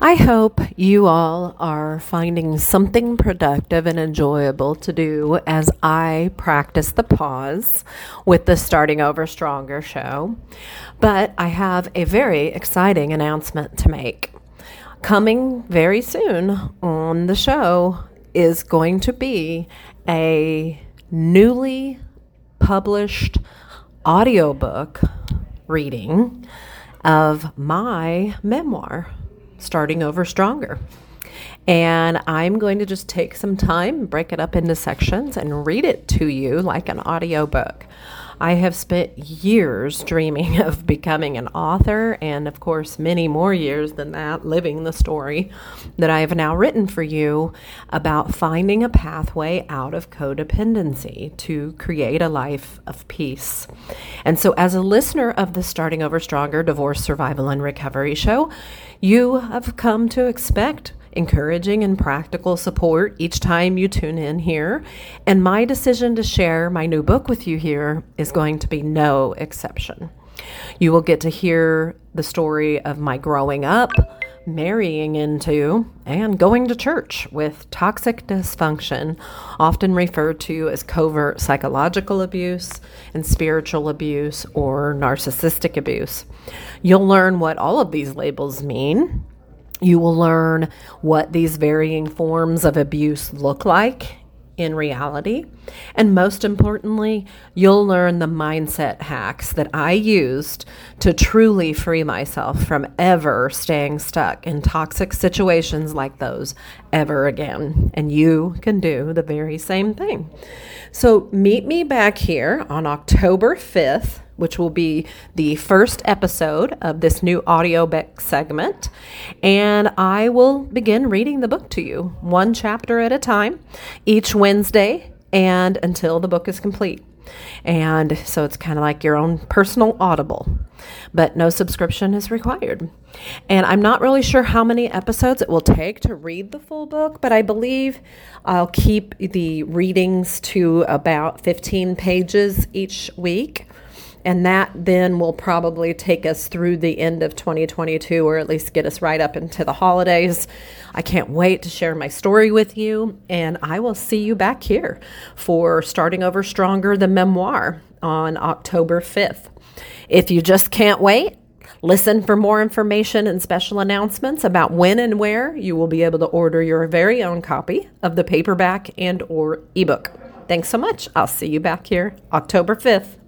I hope you all are finding something productive and enjoyable to do as I practice the pause with the Starting Over Stronger show. But I have a very exciting announcement to make. Coming very soon on the show is going to be a newly published audiobook reading of my memoir starting over stronger. And I'm going to just take some time, break it up into sections, and read it to you like an audiobook. I have spent years dreaming of becoming an author, and of course, many more years than that living the story that I have now written for you about finding a pathway out of codependency to create a life of peace. And so, as a listener of the Starting Over Stronger Divorce Survival and Recovery show, you have come to expect encouraging and practical support each time you tune in here. And my decision to share my new book with you here is going to be no exception. You will get to hear the story of my growing up, marrying into, and going to church with toxic dysfunction, often referred to as covert psychological abuse and spiritual abuse or narcissistic abuse. You'll learn what all of these labels mean you will learn what these varying forms of abuse look like in reality. And most importantly, you'll learn the mindset hacks that I used to truly free myself from ever staying stuck in toxic situations like those ever again. And you can do the very same thing. So, meet me back here on October 5th which will be the first episode of this new audiobook segment. And I will begin reading the book to you, one chapter at a time, each Wednesday, and until the book is complete. And so it's kind of like your own personal audible, but no subscription is required. And I'm not really sure how many episodes it will take to read the full book, but I believe I'll keep the readings to about 15 pages each week and that then will probably take us through the end of 2022 or at least get us right up into the holidays. I can't wait to share my story with you, and I will see you back here for Starting Over Stronger, the memoir on October 5th. If you just can't wait, Listen for more information and special announcements about when and where you will be able to order your very own copy of the paperback and or ebook. Thanks so much. I'll see you back here October 5th.